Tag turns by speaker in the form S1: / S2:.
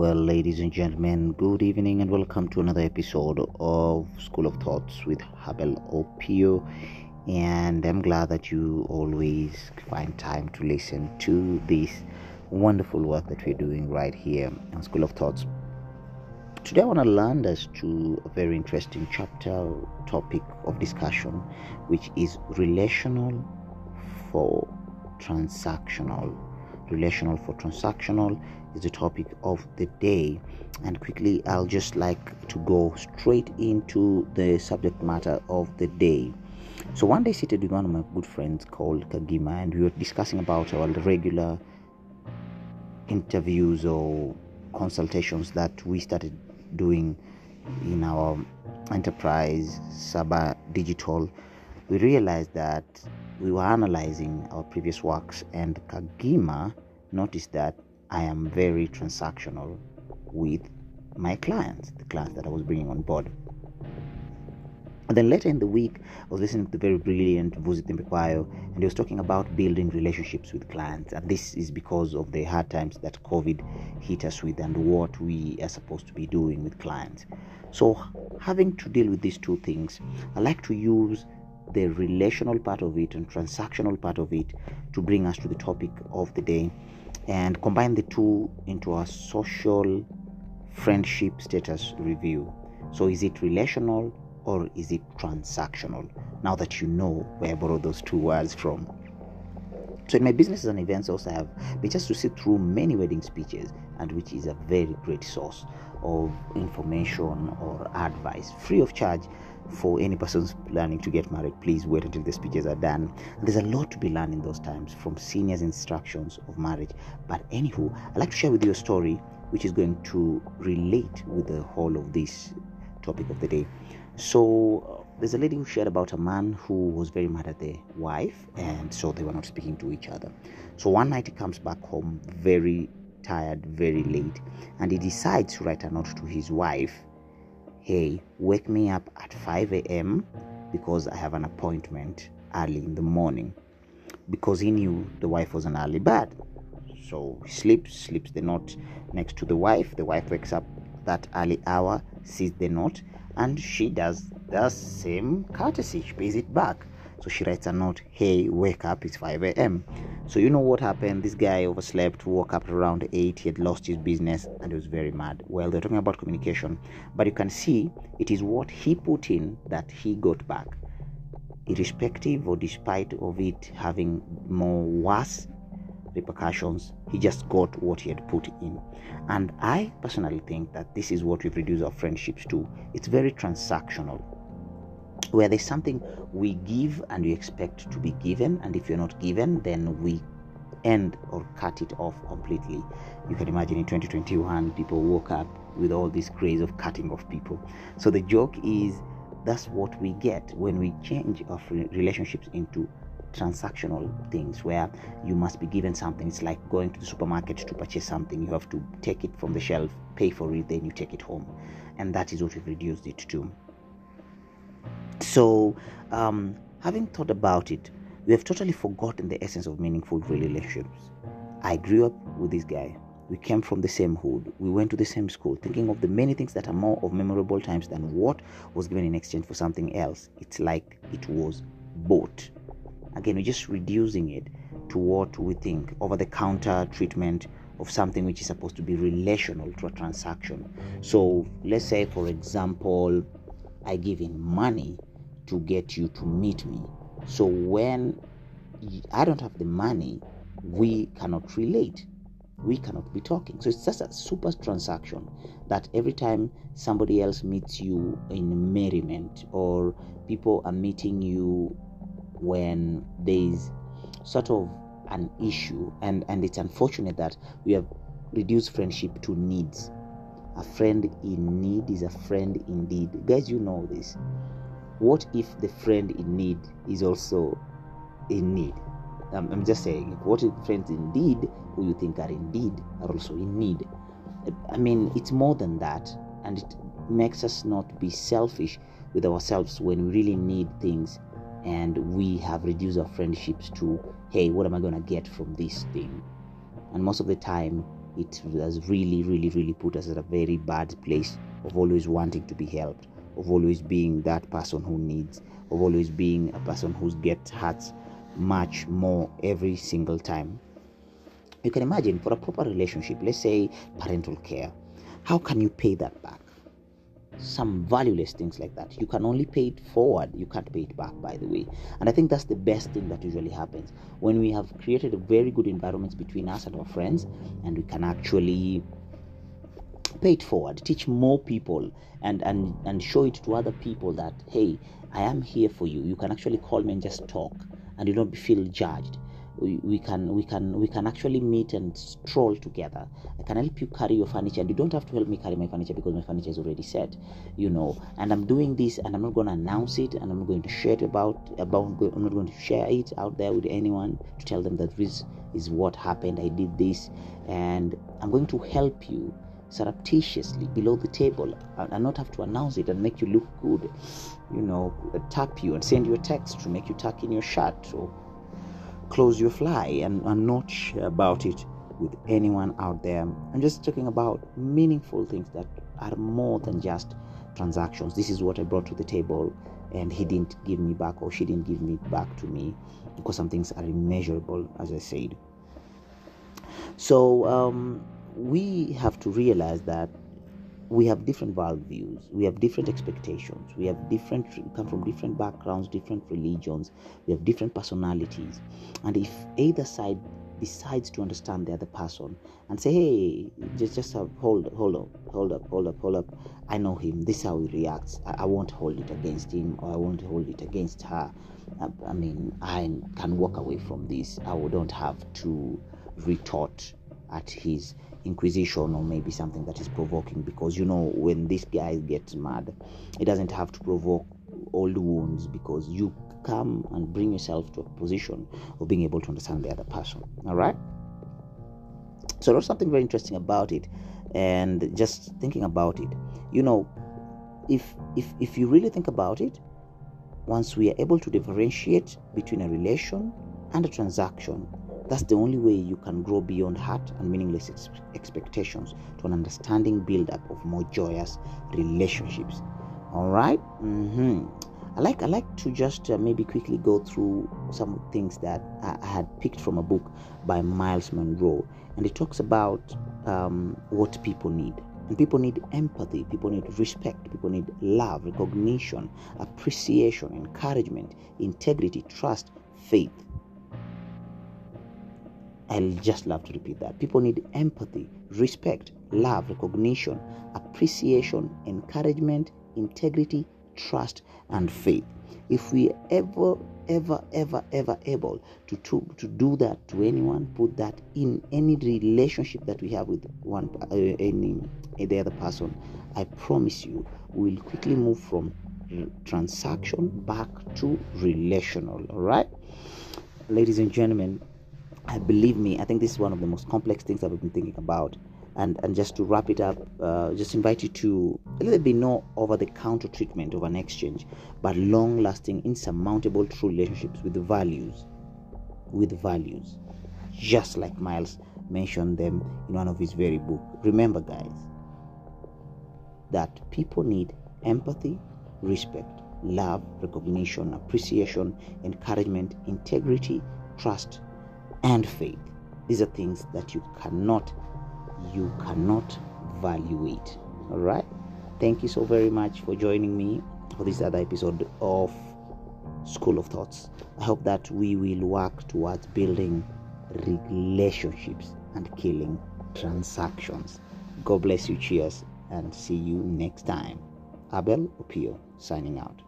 S1: Well, ladies and gentlemen, good evening and welcome to another episode of School of Thoughts with Habel Opio. And I'm glad that you always find time to listen to this wonderful work that we're doing right here on School of Thoughts. Today, I want to land us to a very interesting chapter topic of discussion, which is relational for transactional relational for transactional is the topic of the day. And quickly i'll just like to go straight into the subject matter of the day. So one day seated with one of my good friends called kagima and we were discussing about our regular interviews or consultations that we started doing in our enterprise saba digital we realized that we were analyzing our previous works, and Kagima noticed that I am very transactional with my clients, the clients that I was bringing on board. And then later in the week, I was listening to the very brilliant Vusi Thembekwayo, and he was talking about building relationships with clients. And this is because of the hard times that COVID hit us with and what we are supposed to be doing with clients. So, having to deal with these two things, I like to use the relational part of it and transactional part of it to bring us to the topic of the day and combine the two into a social friendship status review. So, is it relational or is it transactional? Now that you know where I borrowed those two words from. So, in my businesses and events, I also have been just to sit through many wedding speeches, and which is a very great source of information or advice free of charge for any persons planning to get married please wait until the speeches are done. There's a lot to be learned in those times from seniors instructions of marriage. But anywho i'd like to share with you a story which is going to relate with the whole of this topic of the day. So uh, there's a lady who shared about a man who was very mad at the wife and so they were not speaking to each other. So one night he comes back home very tired very late and he decides to write a note to his wife hey, wake me up at 5 a.m. because I have an appointment early in the morning. Because he knew the wife was an early bird. So he sleeps, sleeps the note next to the wife. The wife wakes up that early hour, sees the note, and she does the same courtesy. She pays it back. So she writes a note, hey, wake up, it's 5 a.m. So you know what happened? This guy overslept, woke up around 8, he had lost his business, and he was very mad. Well, they're talking about communication, but you can see it is what he put in that he got back. Irrespective or despite of it having more worse repercussions, he just got what he had put in. And I personally think that this is what we've reduced our friendships to. It's very transactional where there's something we give and we expect to be given, and if you're not given, then we end or cut it off completely. You can imagine in 2021, people woke up with all this craze of cutting off people. So the joke is that's what we get when we change our relationships into transactional things where you must be given something. It's like going to the supermarket to purchase something. You have to take it from the shelf, pay for it, then you take it home. And that is what we've reduced it to. So, um, having thought about it, we have totally forgotten the essence of meaningful relationships. I grew up with this guy. We came from the same hood. We went to the same school, thinking of the many things that are more of memorable times than what was given in exchange for something else. It's like it was bought. Again, we're just reducing it to what we think over the counter treatment of something which is supposed to be relational to a transaction. So, let's say, for example, I give in money to get you to meet me. So when I don't have the money, we cannot relate. We cannot be talking. So it's just a super transaction that every time somebody else meets you in merriment or people are meeting you when there's sort of an issue and and it's unfortunate that we have reduced friendship to needs a friend in need is a friend indeed guys you know this what if the friend in need is also in need? Um, I'm just saying, what if friends indeed who you think are indeed are also in need? I mean, it's more than that, and it makes us not be selfish with ourselves when we really need things and we have reduced our friendships to, hey, what am I going to get from this thing? And most of the time, it has really, really, really put us at a very bad place of always wanting to be helped, of always being that person who needs, of always being a person who gets hurt much more every single time. You can imagine for a proper relationship, let's say parental care, how can you pay that back? some valueless things like that. You can only pay it forward, you can't pay it back, by the way. And I think that's the best thing that usually happens when we have created a very good environment between us and our friends, and we can actually pay it forward, teach more people, and and and show it to other people that hey, I am here for you. You can actually call me and just talk, and you don't feel judged. We, we can we can we can actually meet and stroll together. I can help you carry your furniture and you don't have to help me carry my furniture because my furniture is already set you know. And i'm doing this and i'm not going to announce it and i'm not going to share it about about i'm not going to share it out there with anyone to tell them that this is what happened i did this and i'm going to help you surreptitiously below the table and not have to announce it and make you look good you know tap you and send you a text to make you tuck in your shirt or close your fly and, and not share about it with anyone out there. I'm just talking about meaningful things that are more than just transactions. This is what I brought to the table, and he didn't give me back, or she didn't give me back to me, because some things are immeasurable, as I said. So um, we have to realize that we have different worldviews we have different expectations we have different come from different backgrounds different religions we have different personalities. And if either side decides to understand the other person and say hey just just have, hold hold up hold up hold up hold up. I know him. This is how he reacts. I, I won't hold it against him or i won't hold it against her. I, I mean i can walk away from this. I don't have to retort at his inquisition or maybe something that is provoking because you know when this guy gets mad it doesn't have to provoke old wounds because you come and bring yourself to a position of being able to understand the other person all right? So there's something very interesting about it and just thinking about it you know if if if you really think about it once we are able to differentiate between a relation and a transaction that's the only way you can grow beyond hurt and meaningless ex- expectations to an understanding build up of more joyous relationships. All right? mm-hmm. I like I like to just uh, maybe quickly go through some things that I, had picked from a book by Myles Munroe, and it talks about um, what people need. And people need empathy, people need respect, people need love, recognition, appreciation, encouragement, integrity, trust, faith. I just love to repeat that. People need empathy, respect, love, recognition, appreciation, encouragement, integrity, trust, and faith. If we ever, ever, ever, ever able to, to, to do that to anyone, put that in any relationship that we have with one uh, any the other person, I promise you, we'll quickly move from transaction back to relational. All right, ladies and gentlemen I believe me, I think this is one of the most complex things I've been thinking about. And, and just to wrap it up, uh, just invite you to a little bit no over the counter treatment of an exchange, but long lasting, insurmountable true relationships with values. With values. Just like Myles mentioned them in one of his very book. Remember, guys, that people need empathy, respect, love, recognition, appreciation, encouragement, integrity, trust, and faith. These are things that you cannot, you cannot valuate. All right. Thank you so very much for joining me for this other episode of School of Thoughts. I hope that we will work towards building relationships and killing transactions. God bless you. Cheers and see you next time. Abel Opio signing out.